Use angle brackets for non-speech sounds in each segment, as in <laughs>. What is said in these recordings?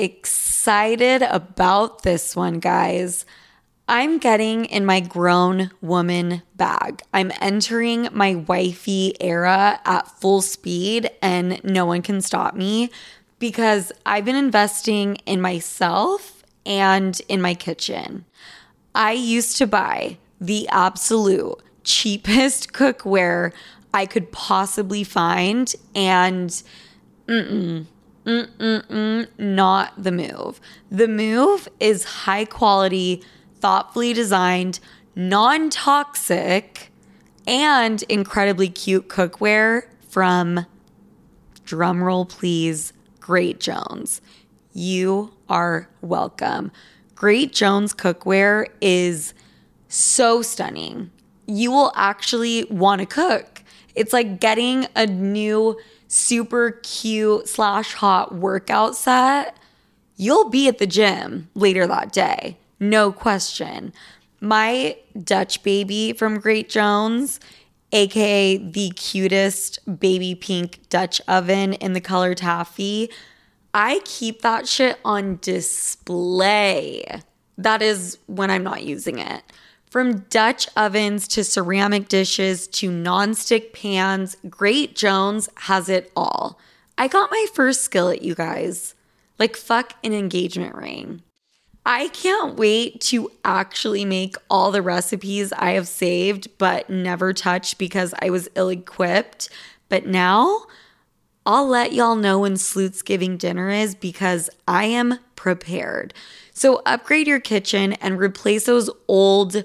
excited about this one, guys. I'm getting in my grown woman bag. I'm entering my wifey era at full speed, and no one can stop me because I've been investing in myself and in my kitchen. I used to buy the absolute cheapest <laughs> cookware I could possibly find, and mm-mm, mm-mm, not the move. The move is high quality, thoughtfully designed, non toxic, and incredibly cute cookware from, drumroll please, Great Jones. You are welcome. Great Jones cookware is so stunning. You will actually want to cook. It's like getting a new super cute slash hot workout set. You'll be at the gym later that day, no question. My Dutch baby from Great Jones, aka the cutest baby pink Dutch oven in the color taffy, I keep that shit on display. That is when I'm not using it. From Dutch ovens to ceramic dishes to nonstick pans, Great Jones has it all. I got my first skillet, you guys. Like, fuck an engagement ring. I can't wait to actually make all the recipes I have saved but never touched because I was ill equipped. But now I'll let y'all know when Sloots Giving dinner is because I am prepared. So upgrade your kitchen and replace those old,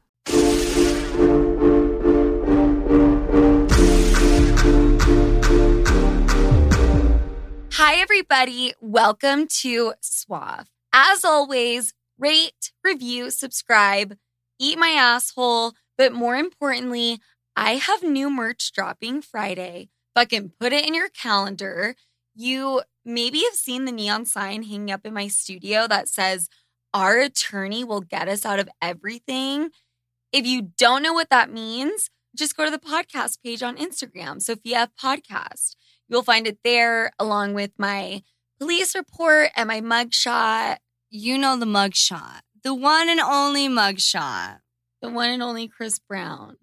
Hi, everybody. Welcome to Suave. As always, rate, review, subscribe, eat my asshole, but more importantly, I have new merch dropping Friday. Fucking put it in your calendar. You maybe have seen the neon sign hanging up in my studio that says, Our attorney will get us out of everything. If you don't know what that means, just go to the podcast page on Instagram, Sofia Podcast. You'll find it there along with my police report and my mugshot. You know the mugshot, the one and only mugshot. The one and only Chris Brown.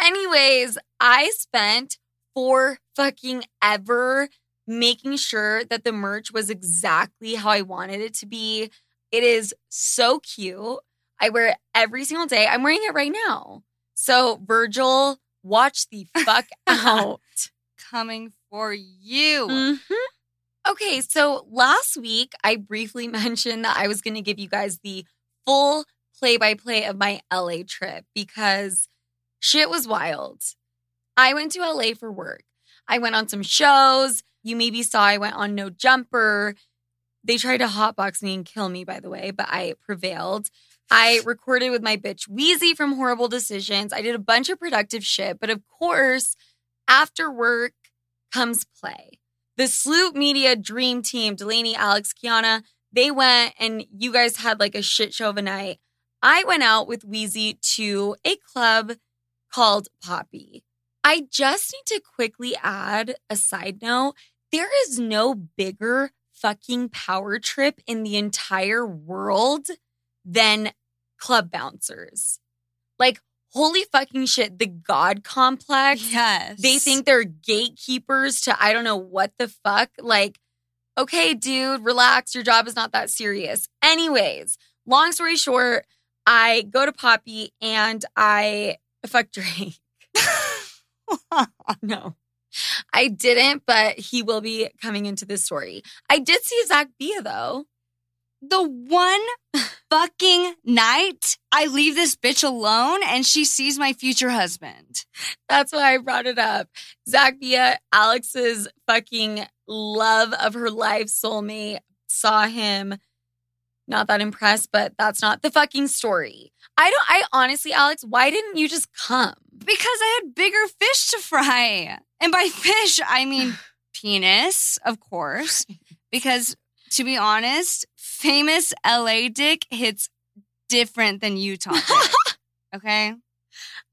Anyways, I spent four fucking ever making sure that the merch was exactly how I wanted it to be. It is so cute. I wear it every single day. I'm wearing it right now. So, Virgil, watch the <laughs> fuck out. Coming for you. Mm-hmm. Okay, so last week I briefly <laughs> mentioned that I was going to give you guys the full play by play of my LA trip because shit was wild. I went to LA for work. I went on some shows. You maybe saw I went on No Jumper. They tried to hotbox me and kill me, by the way, but I prevailed. I recorded with my bitch Weezy from Horrible Decisions. I did a bunch of productive shit, but of course, after work comes play. The Sloot Media Dream Team, Delaney, Alex, Kiana, they went and you guys had like a shit show of a night. I went out with Weezy to a club called Poppy. I just need to quickly add a side note. There is no bigger fucking power trip in the entire world than club bouncers. Like, holy fucking shit, the God complex. Yes. They think they're gatekeepers to I don't know what the fuck. Like, okay, dude, relax. Your job is not that serious. Anyways, long story short, I go to Poppy and I fuck Drake. <laughs> no. I didn't, but he will be coming into this story. I did see Zach Bia though. The one fucking night I leave this bitch alone and she sees my future husband. That's why I brought it up. Zach Bia, Alex's fucking love of her life soulmate, saw him not that impressed, but that's not the fucking story. I don't, I honestly, Alex, why didn't you just come? Because I had bigger fish to fry. And by <laughs> fish, I mean <sighs> penis, of course. Because to be honest, famous LA dick hits different than Utah <laughs> dick. okay?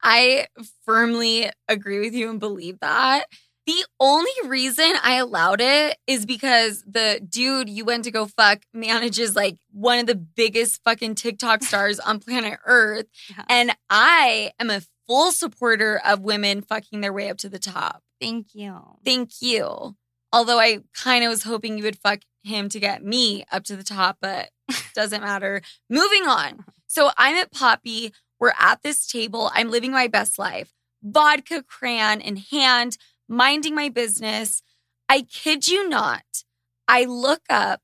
I firmly agree with you and believe that. The only reason I allowed it is because the dude you went to go fuck manages like one of the biggest fucking TikTok <laughs> stars on planet Earth. Yeah. And I am a full supporter of women fucking their way up to the top. Thank you. Thank you. Although I kind of was hoping you would fuck him to get me up to the top, but <laughs> doesn't matter. Moving on. So I'm at Poppy. We're at this table. I'm living my best life. Vodka crayon in hand, minding my business. I kid you not. I look up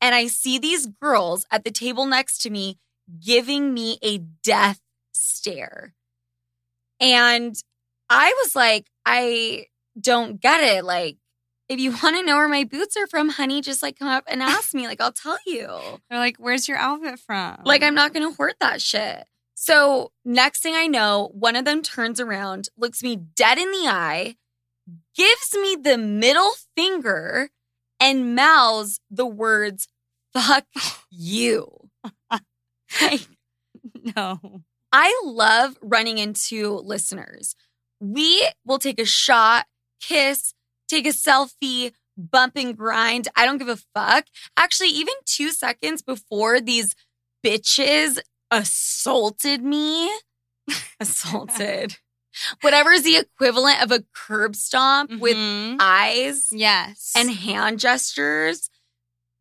and I see these girls at the table next to me giving me a death stare. And I was like, I don't get it. Like, if you want to know where my boots are from, honey, just like come up and ask me. Like, I'll tell you. <laughs> They're like, where's your outfit from? Like, I'm not going to hoard that shit. So, next thing I know, one of them turns around, looks me dead in the eye, gives me the middle finger, and mouths the words, fuck <laughs> you. Like, no. I love running into listeners. We will take a shot, kiss, take a selfie, bump and grind. I don't give a fuck. Actually, even two seconds before these bitches assaulted me, <laughs> assaulted, <laughs> whatever is the equivalent of a curb stomp with Mhm. eyes yes. and hand gestures.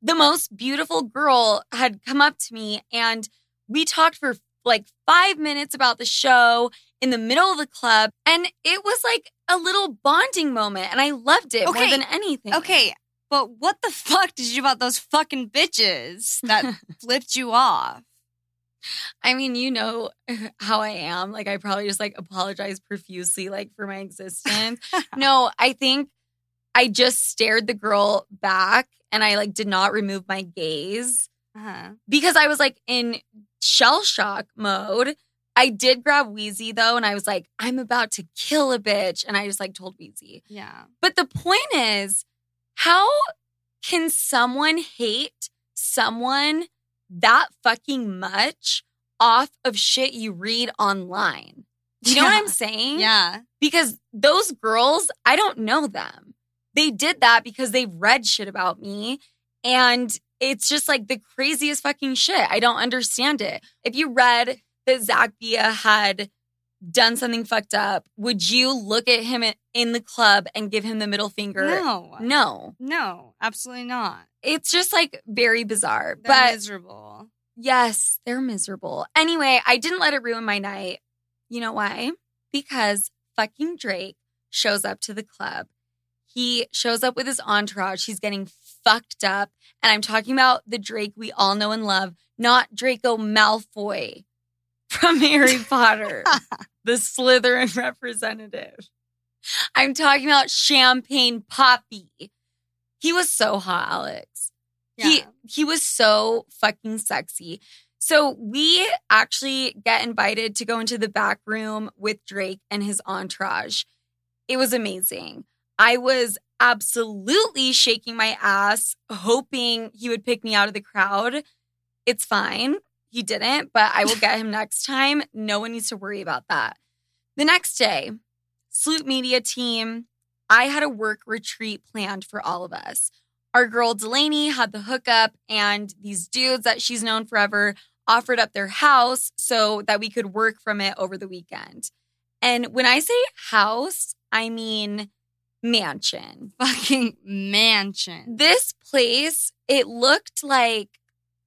The most beautiful girl had come up to me and we talked for like five minutes about the show in the middle of the club. And it was like a little bonding moment. And I loved it more than anything. Okay, but what the fuck did you about those fucking bitches that <laughs> flipped you off? I mean, you know <laughs> how I am. Like, I probably just like apologize profusely, like for my existence. <laughs> no, I think I just stared the girl back and I like did not remove my gaze. Uh-huh. because I was like in shell shock mode. I did grab Weezy though, and I was like, I'm about to kill a bitch. And I just like told Weezy. Yeah. But the point is, how can someone hate someone that fucking much off of shit you read online? You know what I'm saying? Yeah. Because those girls, I don't know them. They did that because they've read shit about me. And it's just like the craziest fucking shit. I don't understand it. If you read that Zach Bia had done something fucked up, would you look at him in the club and give him the middle finger? No. No. No, absolutely not. It's just like very bizarre. They're but miserable. Yes, they're miserable. Anyway, I didn't let it ruin my night. You know why? Because fucking Drake shows up to the club. He shows up with his entourage. He's getting fucked up. And I'm talking about the Drake we all know and love, not Draco Malfoy from Harry <laughs> Potter, the Slytherin representative. I'm talking about Champagne Papi. He was so hot, Alex. He he was so fucking sexy. So we actually get invited to go into the back room with Drake and his entourage. It was amazing. I was absolutely shaking my ass, hoping he would pick me out of the crowd. It's fine. He didn't, but I will get him next time. No one needs to worry about that. The next day, Sloot Media team, I had a work retreat planned for all of us. Our girl Delaney had the hookup, and these dudes that she's known forever offered up their house so that we could work from it over the weekend. And when I say house, I mean mansion. Fucking mansion. This place, it looked like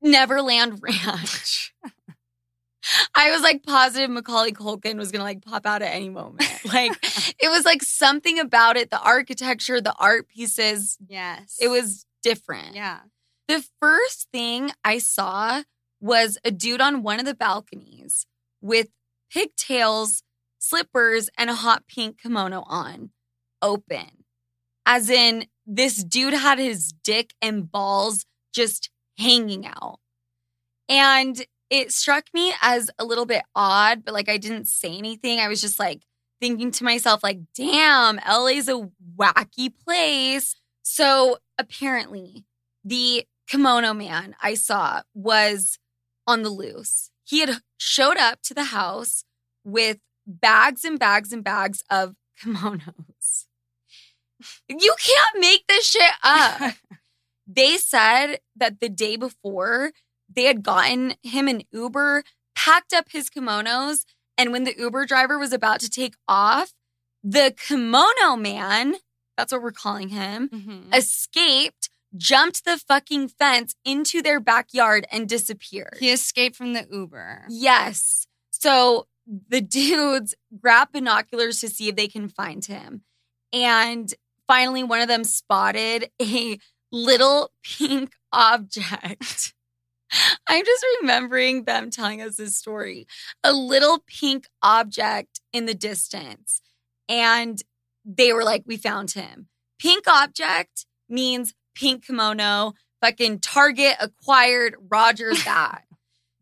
Neverland Ranch. I was like positive Macaulay Culkin was gonna like pop out at any moment. <laughs> Like it was like something about it, the architecture, the art pieces, Yes. it was different. Yeah. The first thing I saw was a dude on one of the balconies with pigtails, slippers, and a hot pink kimono on, open. As in, this dude had his dick and balls just hanging out. And it struck me as a little bit odd, but like I didn't say anything. I was just like thinking to myself, like, damn, LA's a wacky place. So apparently, the kimono man I saw was on the loose. He had showed up to the house with bags and bags and bags of kimonos. <laughs> You can't make this shit up. <laughs> they said that the day before, they had gotten him an Uber, packed up his kimonos, and when the Uber driver was about to take off, the kimono man, that's what we're calling him, Mhm. escaped, jumped the fucking fence into their backyard and disappeared. He escaped from the Uber. Yes. So the dudes grab binoculars to see if they can find him. And finally, one of them spotted a little <laughs> pink object. I'm just remembering them telling us this story. A little pink object in the distance. And they were like, We found him. Pink object means pink kimono. Fucking Target acquired Roger's <laughs> that.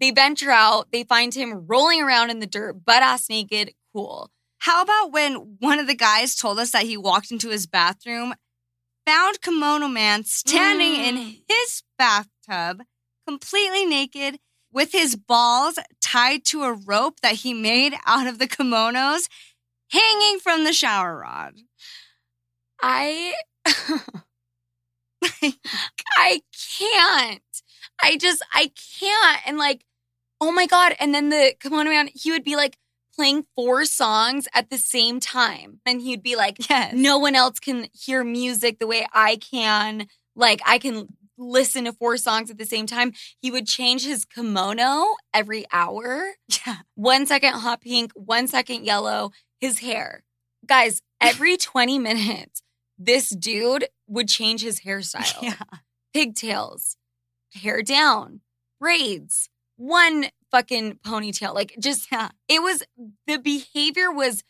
They venture out, they find him rolling around in the dirt, butt ass naked. Cool. How about when one of the guys told us that he walked into his bathroom, found Kimono Man standing Mm. in his bathtub, completely naked, with his balls tied to a rope that he made out of the kimonos, hanging from the shower rod. I <laughs> I can't. I just I can't. And like, oh my God. And then the kimono man, he would be like playing four songs at the same time. And he'd be like, Yes. no one else can hear music the way I can. Like I can listen to four songs at the same time. He would change his kimono every hour. Yeah. One second hot pink, one second yellow, his hair. Guys, every <laughs> 20 minutes, this dude would change his hairstyle. Yeah. Pigtails, hair down, braids, one fucking ponytail. Like just Yeah. it was the behavior was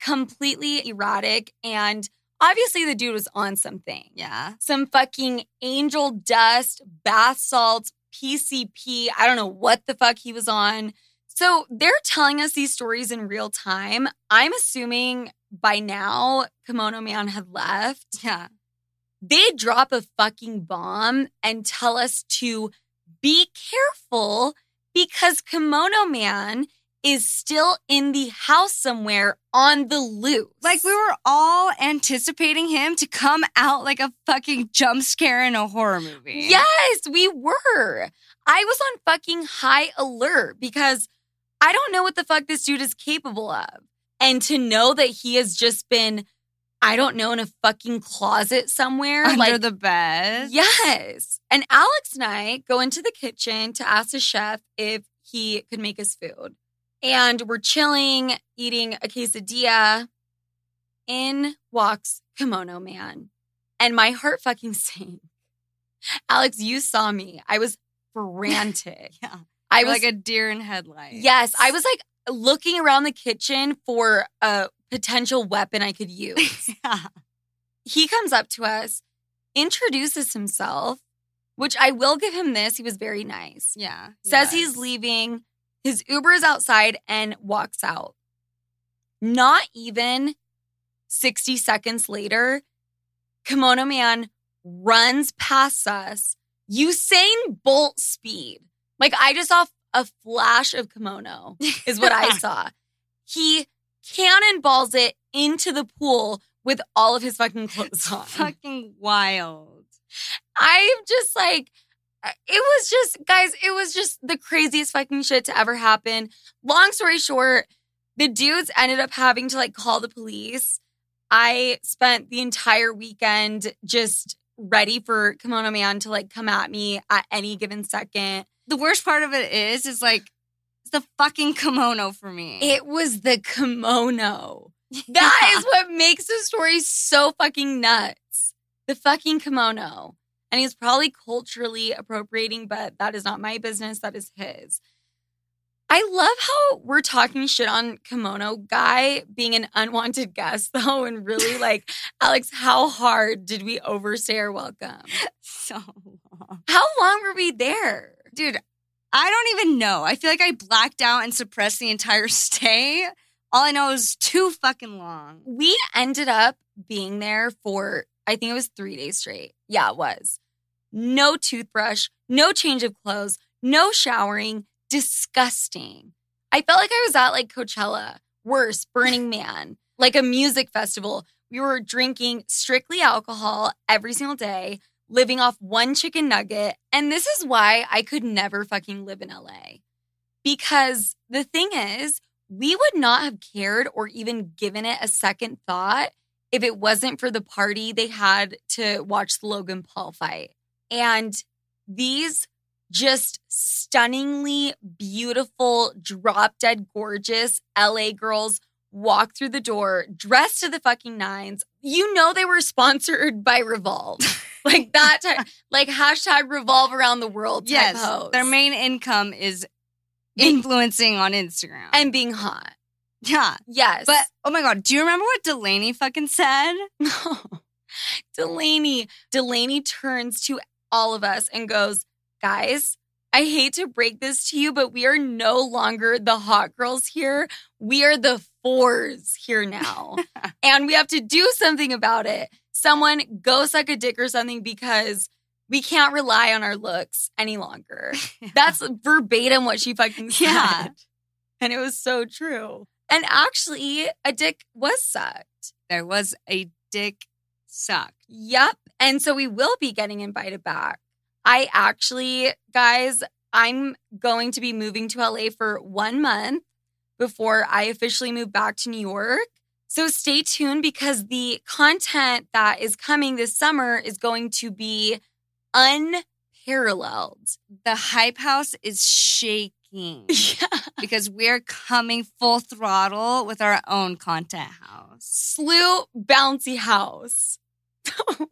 completely erratic and obviously the dude was on something. Yeah. Some fucking angel dust, bath salts, PCP. I don't know what the fuck he was on. So they're telling us these stories in real time. I'm assuming by now Kimono Man had left. Yeah. They drop a fucking bomb and tell us to be careful because Kimono Man is still in the house somewhere on the loose. Like we were all anticipating him to come out like a fucking jump scare in a horror movie. Yes, we were. I was on fucking high alert because I don't know what the fuck this dude is capable of. And to know that he has just been, I don't know, in a fucking closet somewhere. Under like, the bed. yes. And Alex and I go into the kitchen to ask the chef if he could make us food. And we're chilling, eating a quesadilla. In walks Kimono Man. And my heart fucking <laughs> sank. Alex, you saw me. I was frantic. <laughs> Yeah. I You're was like a deer in headlights. Yes, I was like looking around the kitchen for a potential weapon I could use. <laughs> Yeah. he comes up to us, introduces himself, which I will give him this. He was very nice. Yeah. Says Yes. he's leaving. His Uber is outside and walks out. Not even 60 seconds later, Kimono Man runs past us, Usain Bolt speed. Like I just saw a flash of kimono, is what I <laughs> saw. He cannonballs it into the pool with all of his fucking clothes on. fucking wild. I'm just like, uh, it was just, guys, it was just the craziest fucking shit to ever happen. Long story short, the dudes ended up having to like call the police. I spent the entire weekend just ready for Kimono Man to like come at me at any given second. The worst part of it is, is like the fucking kimono for me. It was the kimono. <laughs> That is what makes the story so fucking nuts. The fucking kimono. And he's probably culturally appropriating, but that is not my business. That is his. I love how we're talking shit on Kimono Guy being an unwanted guest, <laughs> though, and really like, <laughs> Alex, how hard did we overstay our welcome? so long. How long were we there? Dude, I don't even know. I feel like I blacked out and suppressed the entire <laughs> stay. All I know is too fucking long. We ended up being there for, I think it was three days straight. Yeah, it was. No toothbrush, no change of clothes, no showering. Disgusting. I felt like I was at like Coachella, worse, Burning <laughs> Man, like a music festival. We were drinking strictly alcohol every single day, living off one chicken nugget. And this is why I could never fucking live in LA. Because the thing is, we would not have cared or even given it a second thought if it wasn't for the party they had to watch the Logan Paul fight. And these just stunningly beautiful, drop dead gorgeous LA girls walk through the door dressed to the fucking nines. You know they were <laughs> sponsored by Revolve. <laughs> like that type, like hashtag revolve around the world type Yes, pose. their main income is influencing on Instagram. and being hot. yeah. Yes. But oh my god, do you remember what Delaney fucking said? <laughs> No. Delaney. Delaney turns to all of us and goes, Guys, I hate to break this to you, but we are no longer the hot girls here. We are the fours here now. <laughs> and we have to do something about it. Someone go suck a dick or something because we can't rely on our looks any longer. <laughs> That's verbatim what she fucking said. Yeah. And it was so true. And actually, a dick was sucked. There was a dick sucked. Yep. And so we will be getting invited back. I actually, guys, I'm going to be moving to LA for one month before I officially move back to New York. So stay tuned because the content that is coming this summer is going to be unparalleled. The hype house is shaking <laughs> Yeah. because we're coming full throttle with our own content house. Sloot Bouncy House. <laughs> we'll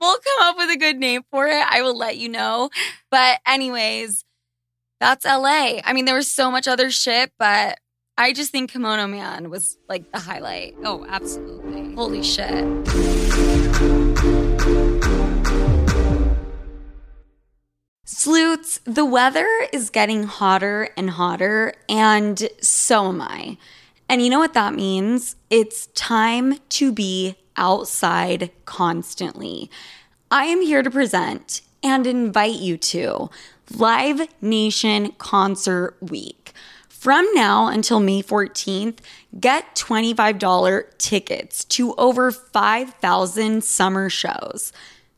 come up with a good name for it. I will let you know. But, anyways, that's LA. I mean, there was so much other shit, but I just think Kimono Man was like the highlight. Oh, absolutely. Holy shit. Sloots, the weather is getting hotter and hotter, and so am I. And you know what that means? It's time to be outside constantly. I am here to present and invite you to Live Nation Concert Week. From now until May 14th, get $25 tickets to over 5,000 summer shows.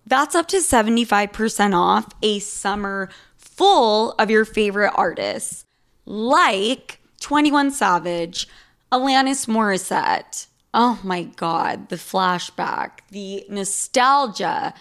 That's up to 75% off a summer full of your favorite artists like 21 Savage, Alanis Morissette. Oh my God, the flashback, the nostalgia,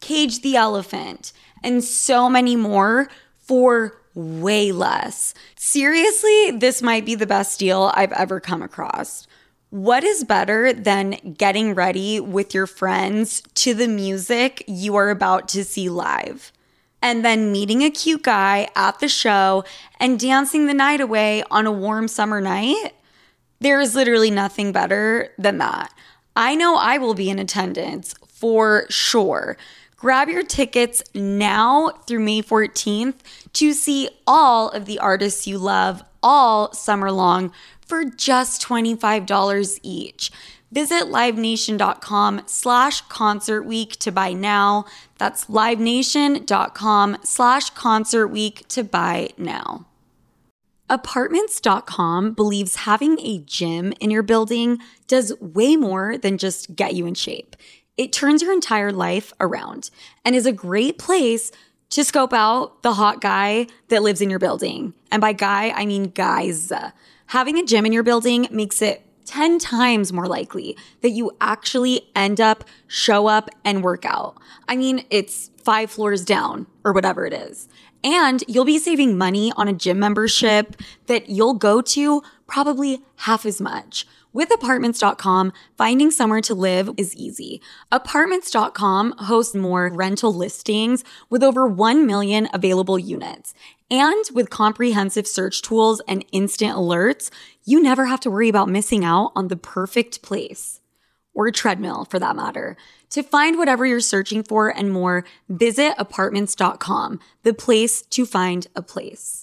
Cage the Elephant, and so many more for way less. Seriously, this might be the best deal I've ever come across. What is better than getting ready with your friends to the music you are about to see live? And then meeting a cute guy at the show and dancing the night away on a warm summer night? There is literally nothing better than that. I know I will be in attendance for sure. Grab your tickets now through May 14th to see all of the artists you love all summer long for just $25 each. Visit livenation.com slash concert week to buy now. That's livenation.com slash concert week to buy now. Apartments.com believes having a gym in your building does way more than just get you in shape. It turns your entire life around and is a great place to scope out the hot guy that lives in your building. And by guy, I mean guys. Having a gym in your building makes it 10 times more likely that you actually end up, show up, and work out. I mean, it's five floors down or whatever it is. And you'll be saving money on a gym membership that you'll go to probably half as much. With apartments.com, finding somewhere to live is easy. Apartments.com hosts more rental listings with over 1 million available units. And with comprehensive search tools and instant alerts, you never have to worry about missing out on the perfect place. or treadmill for that matter. To find whatever you're searching for and more, visit apartments.com, the place to find a place.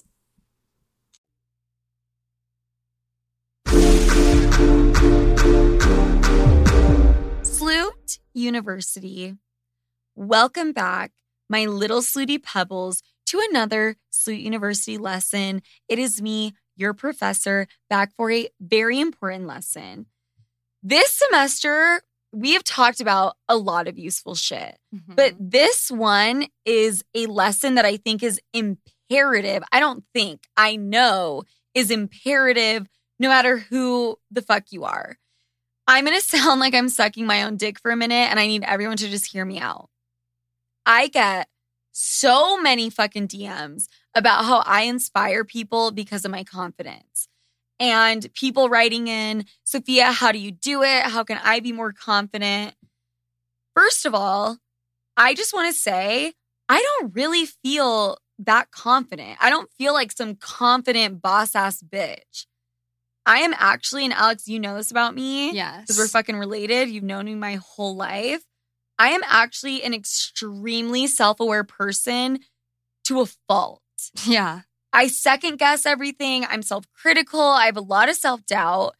Sloot University. Welcome back, my little slooty pebbles, to another Sloot University lesson. It is me, your professor, back for a very important lesson. This semester, we have talked about a lot of useful shit, Mm-hmm. but this one is a lesson that I think is imperative. I don't think, I know is imperative no matter who the fuck you are. I'm going <laughs> to sound like I'm sucking my own dick for a minute and I need everyone to just hear me out. I get so many fucking DMs about how I inspire people because of my confidence. And people writing in, Sofia, how do you do it? How can I be more confident? First of all, I just want to say, I don't really feel that confident. I don't feel like some confident boss ass bitch. I am actually, and Alex, you know this about me yes. because we're fucking related. You've known me my whole life. I am actually an extremely self aware person to a fault. yeah. I second guess everything. I'm self critical. I have a lot of self doubt.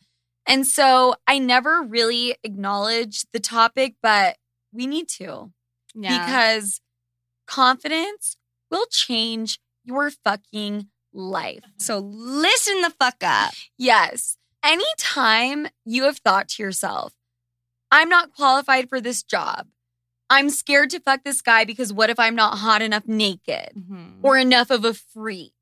And so I never really acknowledge the topic, but we need to Yeah. because confidence will change your fucking life. so listen the fuck up. Yes. Anytime you have thought to yourself, I'm not qualified for this job. I'm scared to fuck this guy because what if I'm not hot enough naked Mhm. or enough of a freak?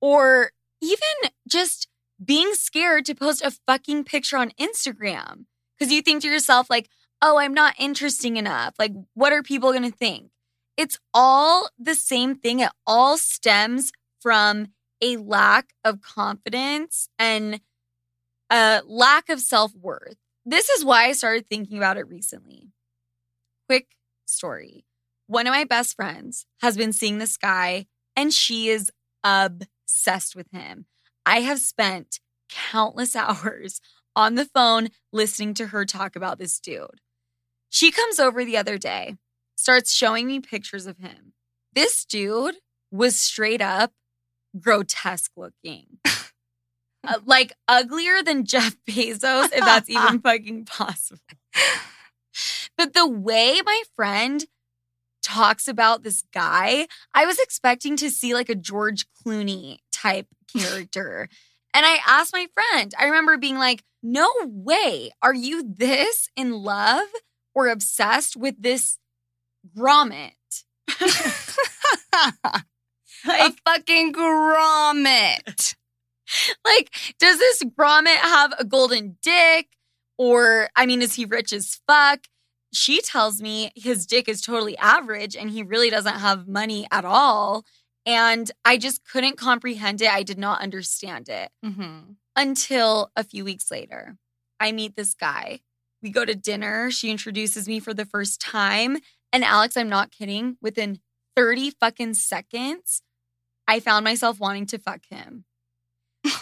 Or even just being scared to post a fucking picture on Instagram because you think to yourself, like, oh, I'm not interesting enough. Like, what are people going to think? It's all the same thing. It all stems from a lack of confidence and a lack of self worth. This is why I started thinking about it recently. Quick story. One of my best friends has been seeing this guy and she is obsessed with him. I have spent countless <laughs> hours on the phone listening to her talk about this dude. She comes over the other day, starts showing me pictures of him. This dude was straight up grotesque looking. <laughs> Uh, like uglier than Jeff Bezos, if that's even <laughs> fucking possible. But the way my friend talks about this guy, I was expecting to see like a George Clooney type <laughs> character. and I asked my friend, I remember being like, no way. Are you this in love or obsessed with this grommet? A fucking grommet. Like, does this grommet have a golden dick? Or, I mean, is he rich as fuck? She tells me his dick is totally average and he really doesn't have money at all. And I just couldn't comprehend it. I did not understand it Mm-hmm. until a few weeks later. I meet this guy. We go to dinner. She introduces me for the first time. And Alex, I'm not kidding, within 30 fucking seconds, I found myself wanting to fuck him.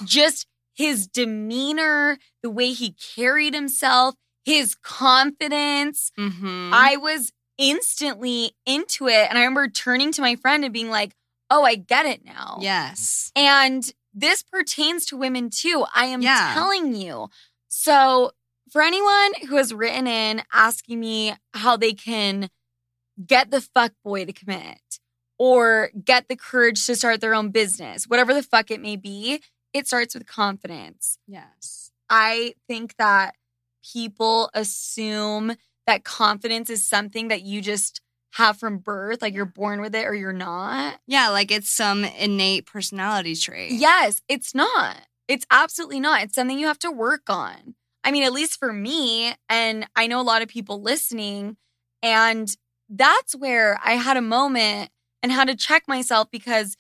Just his demeanor, the way he carried himself, his confidence. Mm-hmm. I was instantly into it. And I remember turning to my friend and being like, oh, I get it now. yes. And this pertains to women too. I am Yeah. telling you. So, for anyone who has written in asking me how they can get the fuck boy to commit or get the courage to start their own business, whatever the fuck it may be, it starts with confidence. Yes. I think that people assume that confidence is something that you just have from birth, like you're born with it or you're not. Yeah, like it's some innate personality trait. Yes, it's not. It's absolutely not. It's something you have to work on. I mean, at least for me, and I know a lot of people listening, and that's where I had a moment and had to check myself because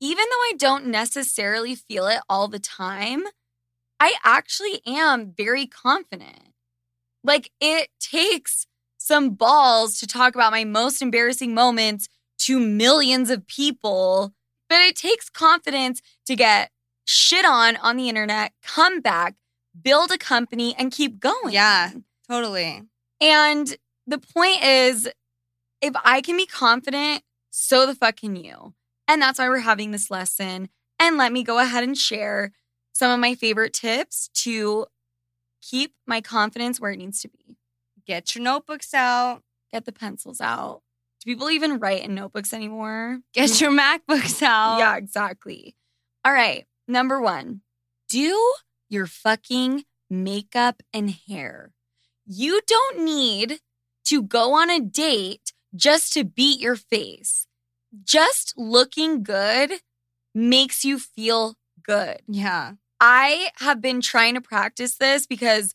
even though I don't necessarily feel it all the time, I actually am very confident. Like it takes some balls to talk about my most embarrassing moments to millions of people, but it takes confidence to get shit on on the internet, come back, build a company, and keep going. Yeah. Totally. And the point is, if I can be confident, so the fuck can you. And that's why we're having this lesson. And let me go ahead and share some of my favorite tips to keep my confidence where it needs to be. Get your notebooks out. Get the pencils out. Do people even write in notebooks anymore? Get mm. your MacBooks out. Yeah, exactly. All right. Number one, do your fucking makeup and hair. You don't need to go on a date just to beat your face. Just looking good makes you feel good. Yeah. I have been trying to practice this because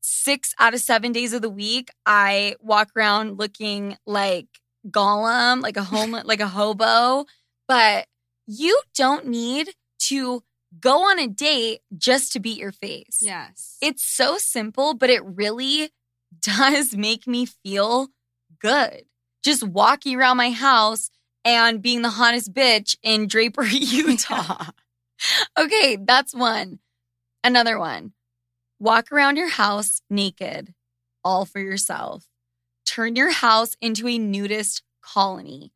six out of seven days of the week, I walk around looking like Gollum, like a home, <laughs> like a hobo. But you don't need to go on a date just to beat your face. Yes. It's so simple, but it really <laughs> does make me feel good. Just walking around my house and being the hottest bitch in Draper, <laughs> Utah. okay, that's one. Another one. Walk around your house naked, all for yourself. Turn your house into a nudist colony.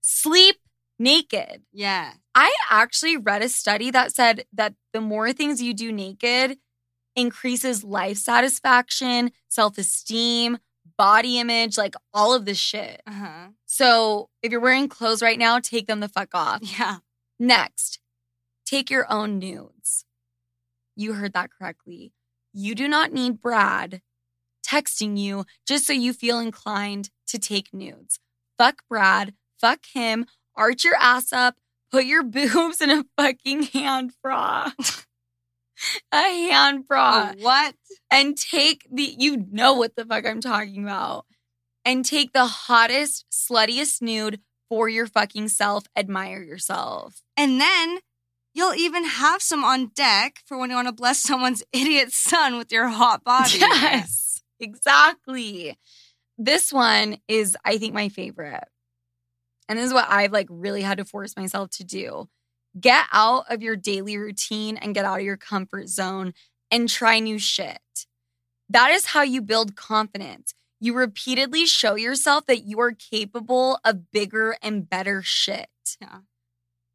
Sleep naked. yeah. I actually read a study that said that the more things you do naked increases life satisfaction, self esteem, body image, like all of this shit. Uh huh. So if you're wearing clothes right now, take them the fuck off. Yeah. Next, take your own nudes. You heard that correctly. You do not need Brad texting you just so you feel inclined to take nudes. Fuck Brad, fuck him, arch your ass up, put your <laughs> boobs in a fucking hand bra. <laughs> <laughs> a hand bra Oh, what? and take the you know what the fuck I'm talking about. And take the hottest, sluttiest nude for your fucking self. Admire yourself. And then you'll even have some on deck for when you want to bless someone's <laughs> idiot son with your hot body. Yes, exactly. This one is, I think, my favorite. And this is what I've like really had to force myself to do. Get out of your daily routine and get out of your comfort zone and try new shit. That is how you build confidence. You repeatedly show yourself that you are capable of bigger and better shit. Yeah.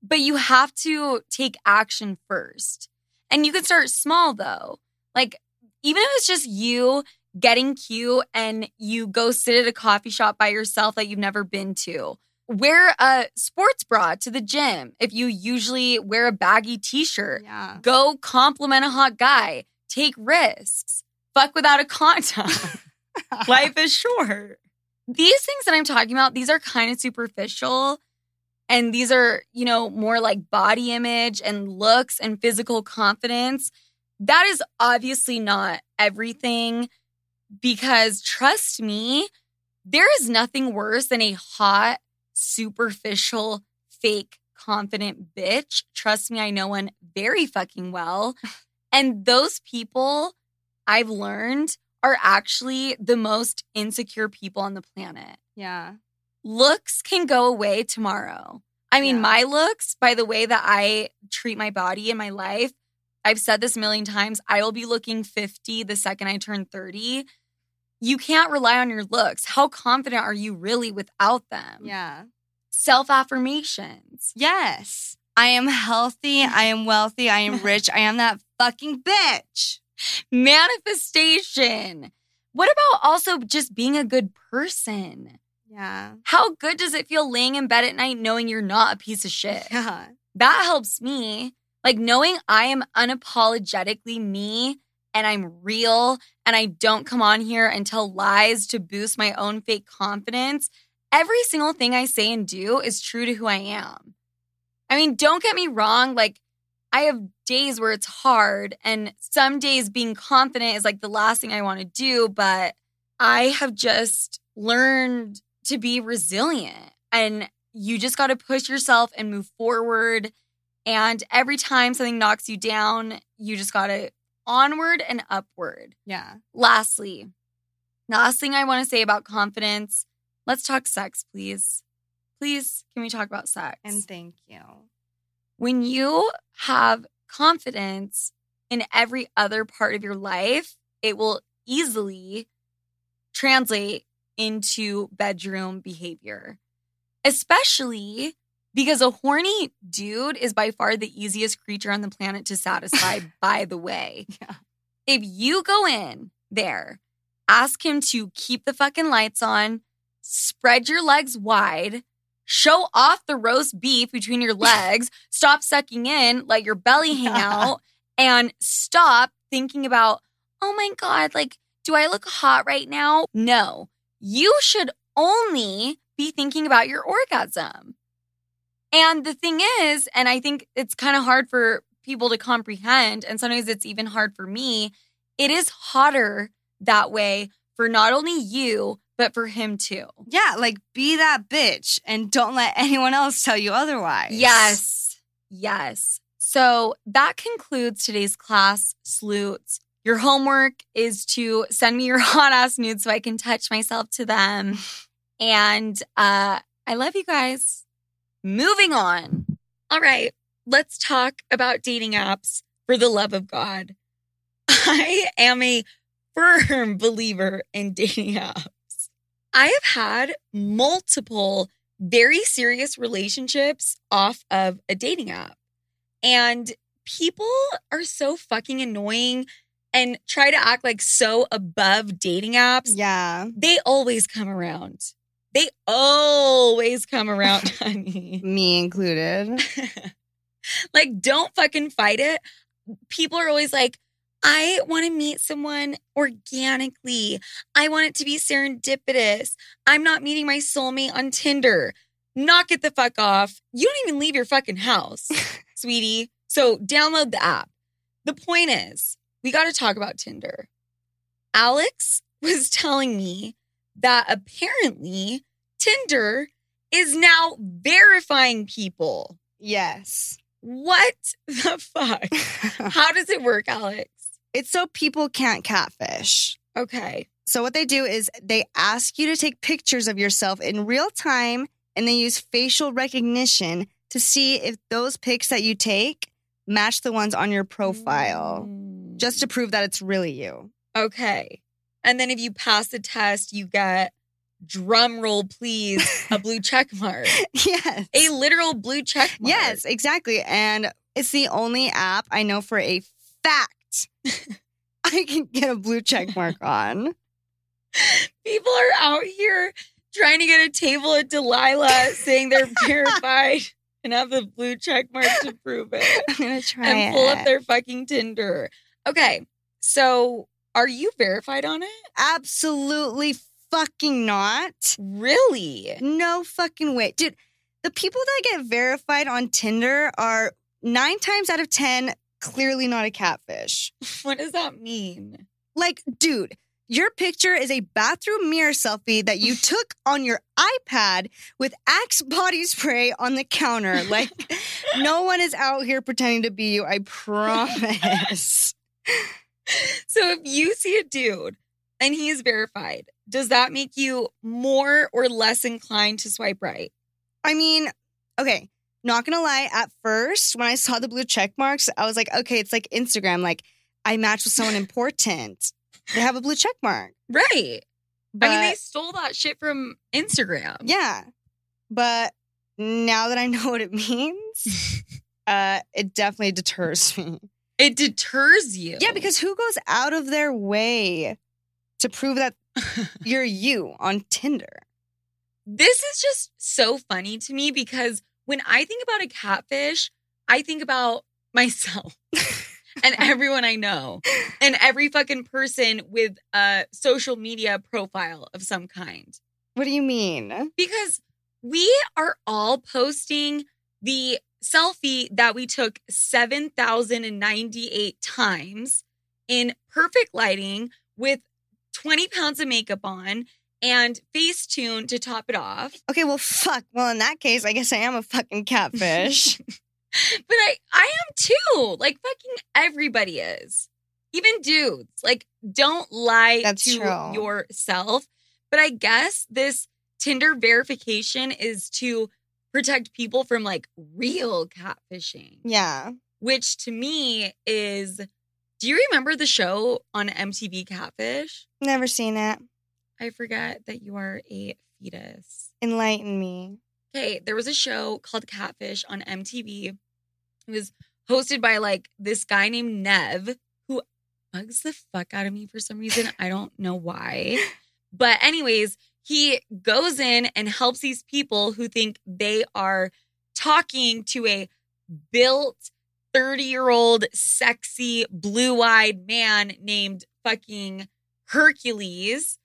But you have to take action first. And you can start small though. Like, even if it's just you getting cute and you go sit at a coffee shop by yourself that you've never been to. Wear a sports bra to the gym if you usually wear a baggy t shirt. Yeah. Go compliment a hot guy. Take risks. Fuck without a condom. <laughs> Life is short. These things that I'm talking about, these are kind of superficial. And these are, you know, more like body image and looks and physical confidence. That is obviously not everything because trust me, there is nothing worse than a hot, superficial, fake, confident bitch. Trust me, I know one very fucking well. <laughs> And those people I've learned are actually the most insecure people on the planet. Yeah. Looks can go away tomorrow. I mean, Yeah. my looks, by the way that I treat my body and my life, I've said this a million times, I will be looking 50 the second I turn 30. You can't rely on your looks. How confident are you really without them? Yeah. Self affirmations. Yes. I am healthy. I am wealthy. I am rich. I am that fucking bitch. Manifestation. What about also just being a good person? Yeah. How good does it feel laying in bed at night knowing you're not a piece of shit? Yeah. That helps me. Like knowing I am unapologetically me and I'm real and I don't come on here and tell lies to boost my own fake confidence. Every single thing I say and do is true to who I am. I mean, don't get me wrong. Like, I have days where it's hard, and some days being confident is like the last thing I want to do, but I have just learned to be resilient. And you just got to push yourself and move forward. And every time something knocks you down, you just got to onward and upward. Yeah. Lastly, last thing I want to say about confidence let's talk sex, please. Please, can we talk about sex? And thank you. when you have confidence in every other part of your life, it will easily translate into bedroom behavior, especially because a horny dude is by far the easiest creature on the planet to satisfy, <laughs> by the way. Yeah. If you go in there, ask him to keep the fucking lights on, spread your legs wide, show off the roast beef between your <laughs> legs, stop sucking in, let your belly <laughs> hang out, and stop thinking about, oh my God, like, do I look hot right now? No, you should only be thinking about your orgasm. And the thing is, and I think it's kind of hard for people to comprehend, and sometimes it's even hard for me, it is hotter that way for not only you, but for him too. Yeah, like be that bitch and don't let anyone else tell you otherwise. Yes. Yes. So that concludes today's class, Sloots. Your homework is to send me your <laughs> hot ass nudes so I can touch myself to them. And uh, I love you guys. Moving on. All right, let's talk about dating apps for the love of God. I am a firm <laughs> believer in dating apps. I have had multiple very serious relationships off of a dating app. And people are so fucking annoying and try to act like so above dating apps. Yeah. They always come around. They always come around, <laughs> me, Me included. <laughs> like, don't fucking fight it. People are always like, I want to meet someone organically. I want it to be serendipitous. I'm not meeting my soulmate on Tinder. Knock it the fuck off. You don't even leave your fucking house, <laughs> sweetie. So download the app. The point is, we got to talk about Tinder. Alex was telling me that apparently Tinder is now verifying people. yes. What the fuck? <laughs> How does it work, Alex? it's so people can't catfish. Okay. So what they do is they ask you to take pictures of yourself in real time and they use facial recognition to see if those pics that you take match the ones on your profile Mm. just to prove that it's really you. okay. And then if you pass the test, you get drum roll, please, a blue <laughs> check mark. yes. A literal blue check mark. Yes, exactly. And it's the only app I know for a fact <laughs> I can get a blue check mark on. People are out here trying to get a table at Delilah saying they're <laughs> verified and have the blue check mark to prove it. I'm gonna try and pull up their fucking Tinder. Okay. So are you verified on it? Absolutely fucking not. Really? No fucking way. Dude, the people that get verified on Tinder are nine times out of 10 clearly not a catfish. <laughs> What does that mean? Like, dude, your picture is a bathroom mirror selfie that you <laughs> took on your iPad with Axe body spray on the counter. <laughs> Like, no one is out here pretending to be you, I promise. <laughs> So if you see a dude and he is verified, does that make you more or less inclined to swipe right? I mean, okay, not gonna lie, at first, when I saw the blue check marks, I was like, okay, it's like Instagram. Like, I matched with someone important. They have a blue check mark. Right. But I mean, they stole that shit from Instagram. yeah. But now that I know what it <laughs> means, <laughs> uh, it definitely deters me. It deters you. Yeah, because who goes out of their way to prove that <laughs> you're you on Tinder? this is just so funny to me because when I think about a catfish, I think about myself <laughs> and everyone I know and every fucking person with a social media profile of some kind. What do you mean? Because we are all posting the selfie that we took 7,098 times in perfect lighting with 20 pounds of makeup on and Facetune to top it off. Okay, well, fuck. Well, in that case, I guess I am a fucking catfish. <laughs> <laughs> But I I am too. Like fucking everybody is. Even dudes. Like don't lie That's to true. yourself. But I guess this Tinder verification is to protect people from like real catfishing, yeah. which to me is do you remember the show on MTV Catfish? Never seen it. I forget that you are a fetus. Enlighten me. Okay, there was a show called Catfish on MTV. It was hosted by like this guy named Nev, who bugs the fuck out of me for some reason. I don't know why. <laughs> But, anyways, he goes in and helps these people who think they are talking to a built 30 year old, sexy, blue eyed man named fucking Hercules.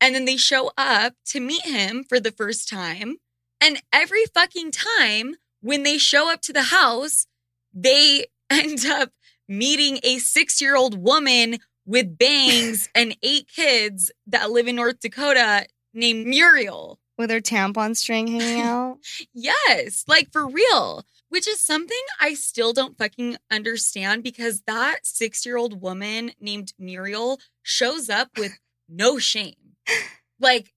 And then they show up to meet him for the first time. And every fucking time when they show up to the house, they <laughs> end up meeting a six year old woman with bangs and eight kids that live in North Dakota named Muriel. With her tampon string hanging <laughs> out? yes, like for real, which is something I still don't fucking understand because that six year old woman named Muriel shows up with <laughs> no shame. Like,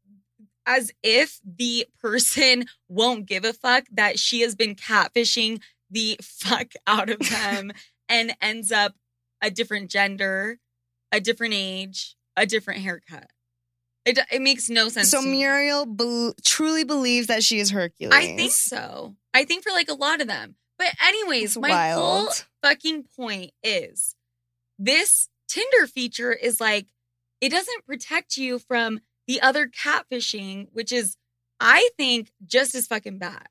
as if the person won't give a fuck that she has been catfishing the fuck out of them <laughs> and ends up a different gender, a different age, a different haircut. It, it makes no sense. So. Muriel be- truly believes that she is Hercules. I think so. I think for like a lot of them. But anyways, That's my wild. whole fucking point is this Tinder feature is like it doesn't protect you from the other catfishing, which is I think just as fucking bad.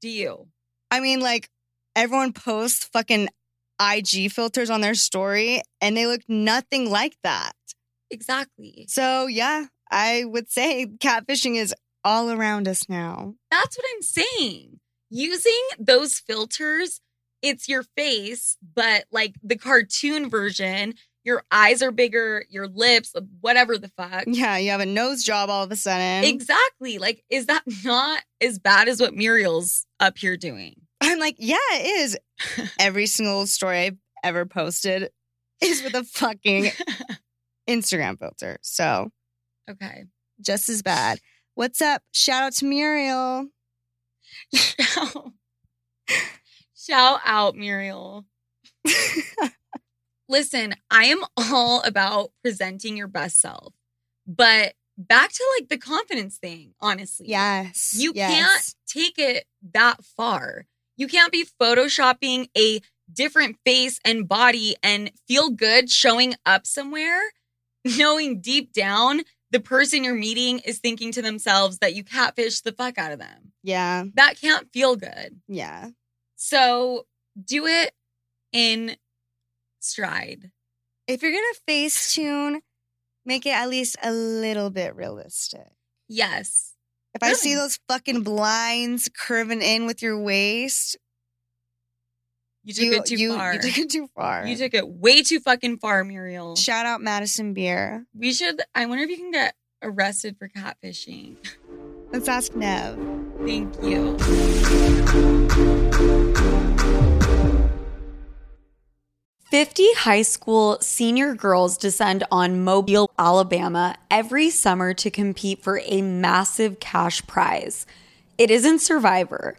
Do you? I mean, like, everyone posts fucking IG filters on their story and they look nothing like that. Exactly. So, yeah, I would say catfishing is all around us now. That's what I'm saying. Using those filters, it's your face, but like the cartoon version, your eyes are bigger, your lips, uh, whatever the fuck. Yeah, you have a nose job all of a sudden. Exactly. Like, is that <laughs> not as bad as what Muriel's up here doing? I'm like, yeah, it is. <laughs> Every single story I've ever posted is with a fucking <laughs> Instagram filter. So, Okay. just as bad. What's up? Shout out to Muriel. Shout, out, Muriel. <laughs> Listen, I am all about presenting your best self, but back to like the confidence thing, honestly. yes. You yes. can't take it that far. You can't be photoshopping a different face and body and feel good showing up somewhere, knowing deep down the person you're meeting is thinking to themselves that you catfish the fuck out of them. Yeah. That can't feel good. Yeah. So do it in stride. If you're going to face tune, make it at least a little bit realistic. Yes. If I see those fucking blinds curving in with your waist, You took you, it too you, far. you took it too far. You took it way too fucking far, Muriel. Shout out Madison Beer. We should, I wonder if you can get arrested for catfishing. Let's ask Nev. Thank you. Fifty high school senior girls descend on Mobile, Alabama every summer to compete for a massive cash prize. It isn't Survivor.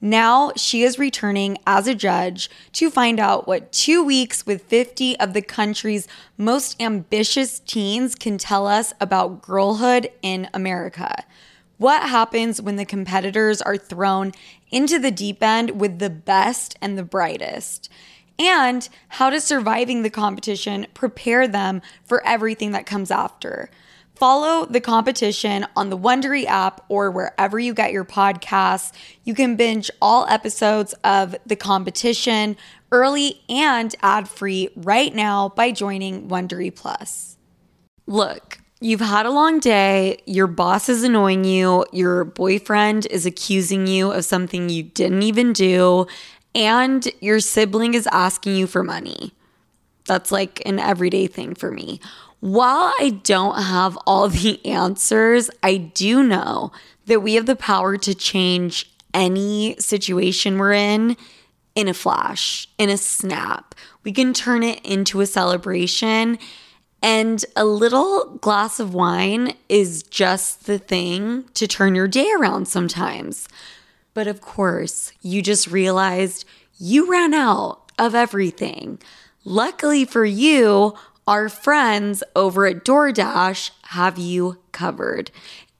Now she is returning as a judge to find out what two weeks with 50 of the country's most ambitious teens can tell us about girlhood in America. What happens when the competitors are thrown into the deep end with the best and the brightest? And how does surviving the competition prepare them for everything that comes after? Follow the competition on the Wondery app or wherever you get your podcasts. You can binge all episodes of the competition early and ad-free right now by joining Wondery Plus. Look, you've had a long day, your boss is annoying you, your boyfriend is accusing you of something you didn't even do, and your sibling is asking you for money. That's like an everyday thing for me. While I don't have all <laughs> the answers, I do know that we have the power to change any situation we're in in a flash, in a snap. We can turn it into a celebration. And a little glass of wine is just the thing to turn your day around sometimes. But of course, you just realized you ran out of everything. Luckily for you, our friends over at DoorDash have you covered.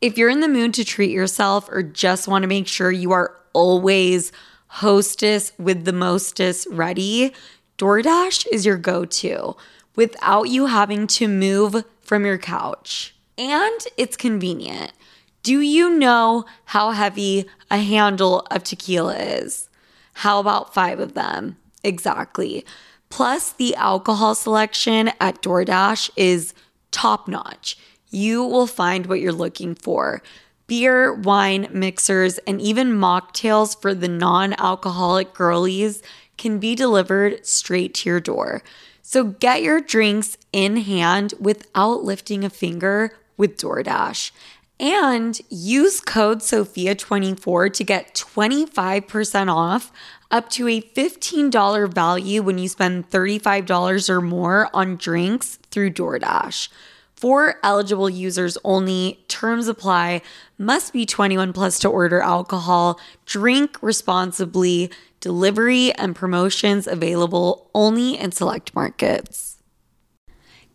If you're in the mood to treat yourself or just want to make sure you are always hostess with the mostest ready, DoorDash is your go to without you having to move from your couch. And it's convenient. Do you know how heavy a handle of tequila is? How about five of them? Exactly. Plus, the alcohol selection at DoorDash is top notch. You will find what you're looking for beer, wine, mixers, and even mocktails for the non alcoholic girlies can be delivered straight to your door. So get your drinks in hand without lifting a finger with DoorDash. And use code SOFIA24 to get 25% off up to a $15 value when you spend $35 or more on drinks through DoorDash. For eligible users only, terms apply, must be 21 plus to order alcohol, drink responsibly, delivery and promotions available only in select markets.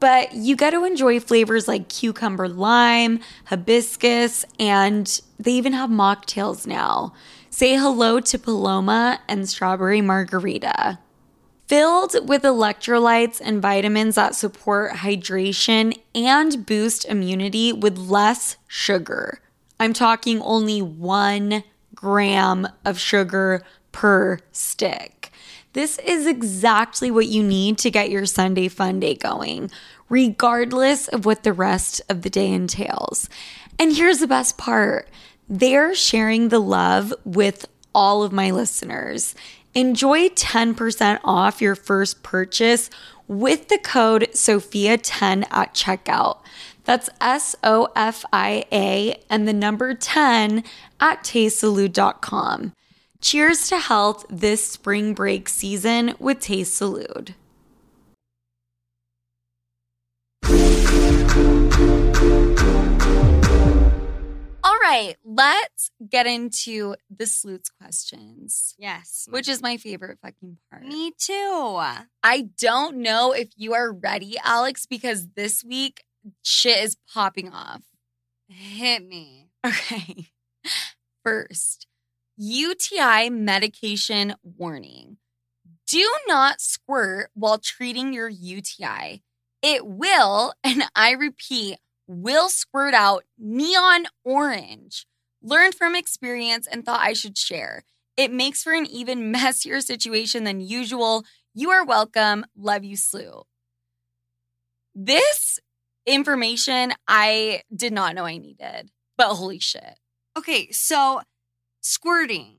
but you get to enjoy flavors like cucumber lime, hibiscus, and they even have mocktails now. Say hello to Paloma and strawberry margarita. Filled with electrolytes and vitamins that support hydration and boost immunity with less sugar. I'm talking only one gram of sugar per stick. This is exactly what you need to get your Sunday fun day going, regardless of what the rest of the day entails. And here's the best part they're sharing the love with all of my listeners. Enjoy 10% off your first purchase with the code SOFIA10 at checkout. That's S O F I A and the number 10 at tastesalud.com. Cheers to health this spring break season with Taste Salud. All right, let's get into the Sloot's questions. Yes. Which is my favorite fucking part. Me too. I don't know if you are ready, Alex, because this week shit is popping off. Hit me. Okay. <laughs> First, UTI medication warning. Do not squirt while treating your UTI. It will, <laughs> and I repeat, will squirt out neon orange. Learned from experience and thought I should share. It makes for an even <laughs> messier situation than usual. You are welcome. Love you, Sloot. This information I did not know I needed, but holy shit. Okay, so squirting.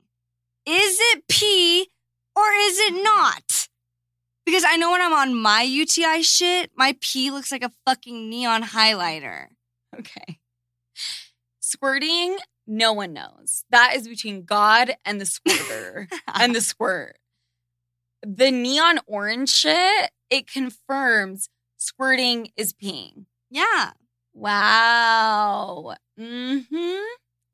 Is it pee or is it not? Because I know when I'm on my UTI shit, my pee looks like a fucking neon highlighter. Okay. Squirting, no one knows. That is between God and the squirter <laughs> and the squirt. The neon orange shit, it confirms squirting is peeing. Yeah. Wow. Mm-hmm.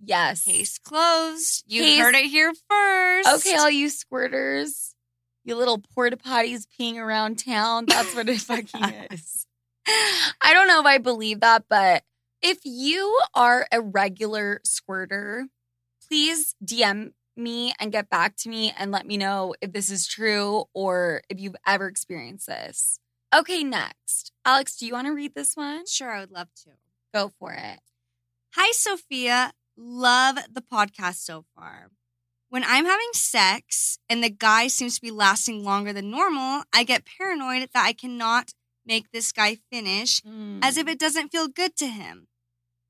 Yes. Case closed. You Case- heard it here first. Okay, all you squirters, you little porta potties peeing around town. That's what it <laughs> fucking is. I don't know if I believe that, but if you are a regular squirter, please DM me and get back to me and let me know if this is true or if you've ever experienced this. Okay, next. Alex, do you want to read this one? Sure, I would love to. Go for it. Hi, Sofia. Love the podcast so far. When I'm having sex and the guy seems to be lasting longer than normal, I get paranoid that I cannot make this guy finish as if it doesn't feel good to him.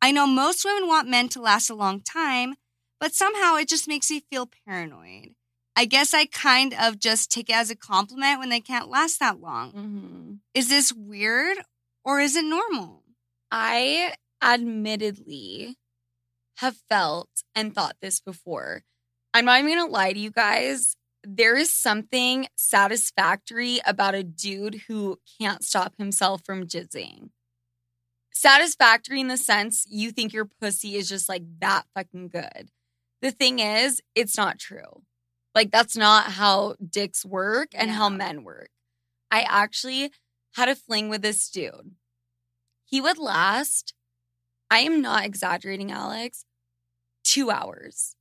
I know most women want men to last a long time, but somehow it just makes me feel paranoid. I guess I kind of just take it as a compliment when they can't last that long. Mhm. Is this weird or is it normal? I admittedly have felt and thought this before. I'm not even gonna lie to you guys. There is something satisfactory about a dude who can't stop himself from jizzing. Satisfactory in the sense you think your pussy is just like that fucking good. The thing is, it's not true. Like, that's not how dicks work and how men work. I actually had a fling with this dude. He would last, I am not exaggerating, Alex, two hours.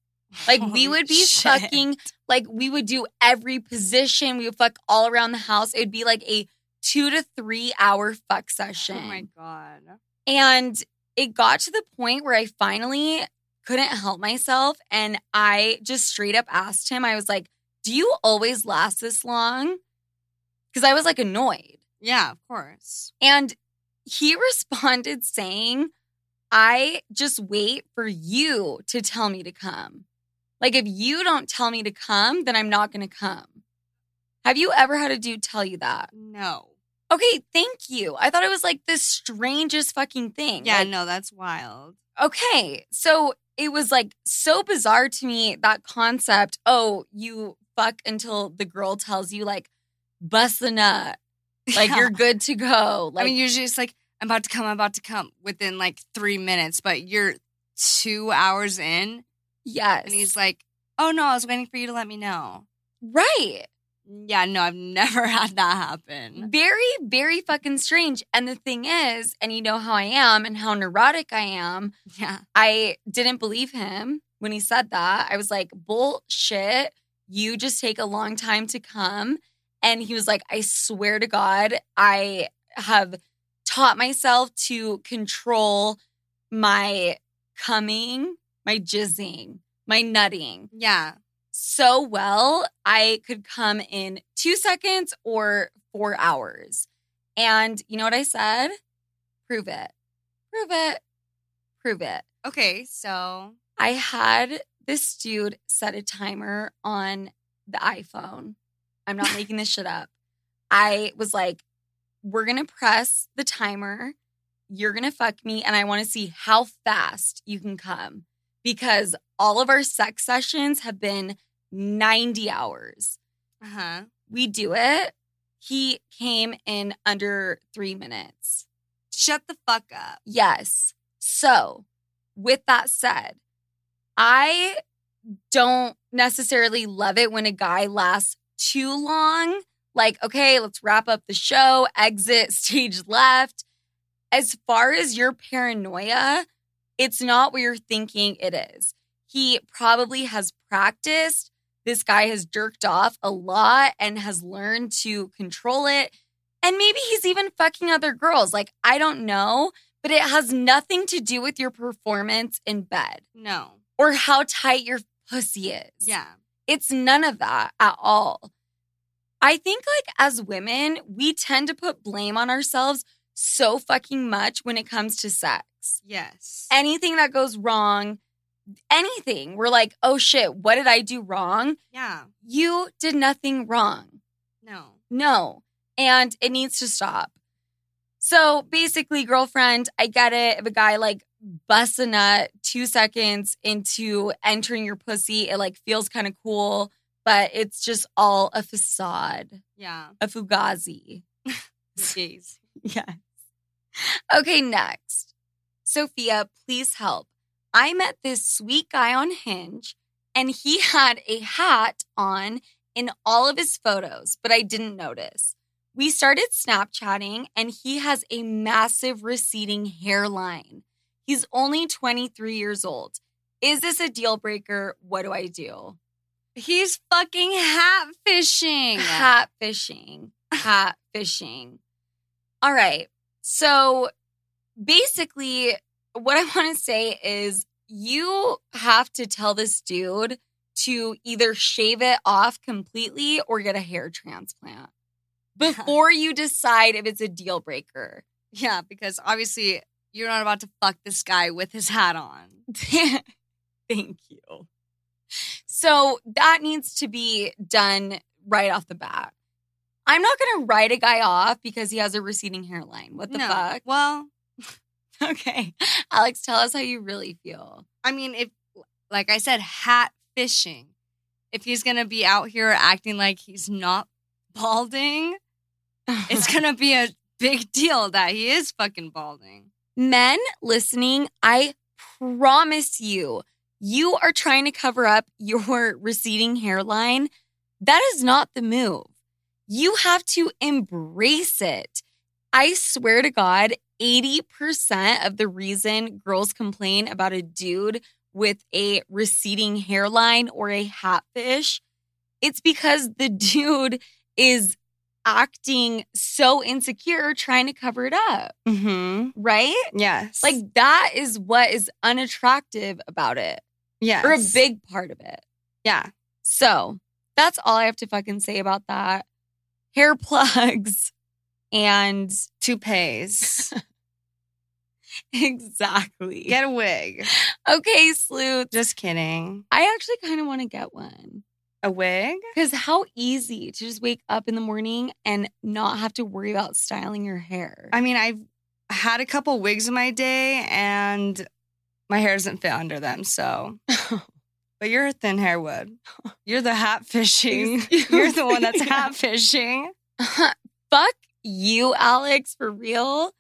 Like we would be shit. fucking like we would do every position. We would fuck all around the house. It would be like a two to three hour fuck session. Oh my God. And it got to the point where I finally couldn't help myself. And I just straight up asked him, I was like, Do you always last this long? Because I was like annoyed. Yeah, of course. And he <laughs> responded saying, I just wait for you to tell me to come. Like, if you don't tell me to come, then I'm not going to come. Have you ever had a dude tell you that? No. Okay, thank you. I thought it was like the strangest fucking thing. Yeah, Like, no, that's wild. okay. So it was like so bizarre to me that concept. Oh, you fuck until the girl tells you, like, bust the nut. Like, <laughs> Yeah. you're good to go. Like, I mean, usually it's like, I'm about to come, I'm about to come within like three minutes, but you're two hours in yes. and he's like, oh no, I was waiting for you to let me know. right. Yeah, no, I've never <laughs> had that happen. Very, very fucking strange. And the thing is, and you know how I am and how neurotic I am, Yeah. I didn't believe him when he said that. I was like, bullshit. You just take a long time to come. And he was like, I swear to God, I have taught myself to control my coming, my jizzing, my nutting Yeah. so well, I could come in two seconds or four hours. And you know what I said? Prove it. Prove it. Prove it. Okay, so I had this dude set a timer on the iPhone. I'm not <laughs> making this shit up. I was like, we're going to press the timer. You're going to fuck me. And I want to see how fast you can come because all of our sex sessions have been 90 hours. uh huh. We do it. He came in under three minutes. Shut the fuck up. Yes. So, with that said, I don't necessarily love it when a guy lasts too long. Like, okay, let's wrap up the show, exit <laughs> stage left. As far as your paranoia, it's not what you're thinking it is. He probably has practiced. This guy has jerked off a lot and has learned to control it. And maybe he's even fucking other girls. Like, I don't know but it has nothing to do with your performance in bed No. or how tight your pussy is. Yeah. It's none of that at all. I think, like, as women, we tend to put blame on ourselves so fucking much when it comes to sex. Yes. Anything that goes wrong, anything, we're like, oh shit, what did I do wrong? yeah. You did nothing wrong. No. No. And it needs to stop. So basically, girlfriend, I get it. If a guy like busts a nut two seconds into entering your pussy, it like feels kind of cool, but it's just all a facade, Yeah. a fugazi. <laughs> Jeez. <laughs> Yes. Okay, next. Sofia, please help. I met this sweet guy on Hinge and he <laughs> had a hat on in all of his photos, but I didn't notice. We started Snapchatting and he has a massive receding hairline. He's only 23 years old. Is this a deal breaker? What do I do? He's fucking hat fishing. Hat fishing. Hat fishing. All right. So basically, what I <laughs> want to say is you have to tell this dude to either shave it off completely or get a hair transplant <laughs> before you decide if it's a deal breaker. Yeah, because obviously you're not about to fuck this guy with his hat on. <laughs> Thank you. So that needs to be done right off the bat. I'm not going to write a guy off because he has a receding hairline. What the no. fuck? Well, <laughs> Okay. Alex, tell us how you really feel. I mean, if, like I said, hat fishing, if he's going to be out here acting like he's not balding, it's <laughs> going to be a big deal that he is fucking balding. Men listening, I promise you, you are trying to cover up your <laughs> receding hairline. That is not the move. You have to embrace it. I swear to God, 80% of the reason girls complain about a dude with a receding hairline or a hatfish, it's because the <laughs> dude is acting so insecure trying to cover it up, Mm-hmm. right? Yes. Like that is what is unattractive about it, yes. or a big part of it. Yeah. So that's all I have to fucking say about that. Hair <laughs> plugs and Toupees. <laughs> exactly. Get a wig. okay, Sloot. Just kidding. I actually kind of want to get one A wig? because how easy to just wake up in the morning and not have to worry about styling your hair. I mean, I've had a couple wigs in my day and my hair doesn't fit under them. So, <laughs> but you're a thin hair wood. You're the hat <laughs> fishing. <laughs> You're the one that's me. hat fishing. Fuck you, Alex, for real.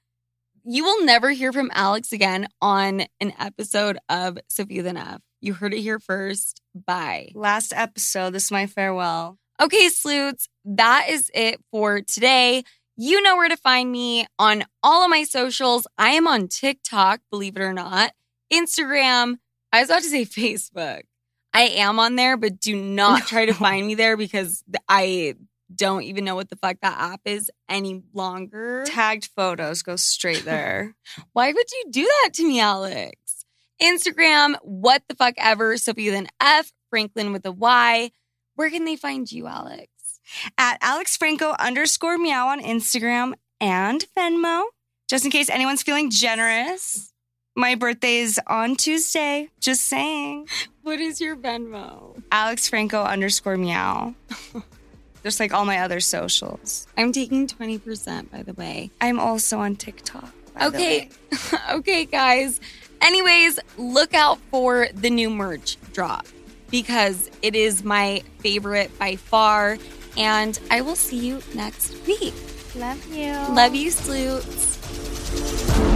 You will never hear from Alex again on an episode of Sofia the F. You heard it here first. Bye. Last episode. This is my farewell. Okay, Sloots, that is it for today. You know where to find me on all of my socials. I am on TikTok, believe it or not, Instagram. I was about to say Facebook. I am on there, but do not try to find me there because I don't even know what the fuck that app is any longer. Tagged photos go straight <laughs> there. Why would you do that to me, Alex? Instagram, what the fuck ever, Sofia then F, Franklyn with a Y. Where can they find you, Alex? At Alex Franco underscore meow on Instagram and Venmo. Just in case anyone's feeling generous. My birthday's on Tuesday. Just saying. What is your Venmo? Alex Franco underscore meow. <laughs> Just like all my other socials. I'm taking 20%, by the way. I'm also on TikTok. Okay. <laughs> okay, guys. Anyways, look out for the new merch drop because it is my favorite by far. And I will see you next week. Love you. Love you, Sloots.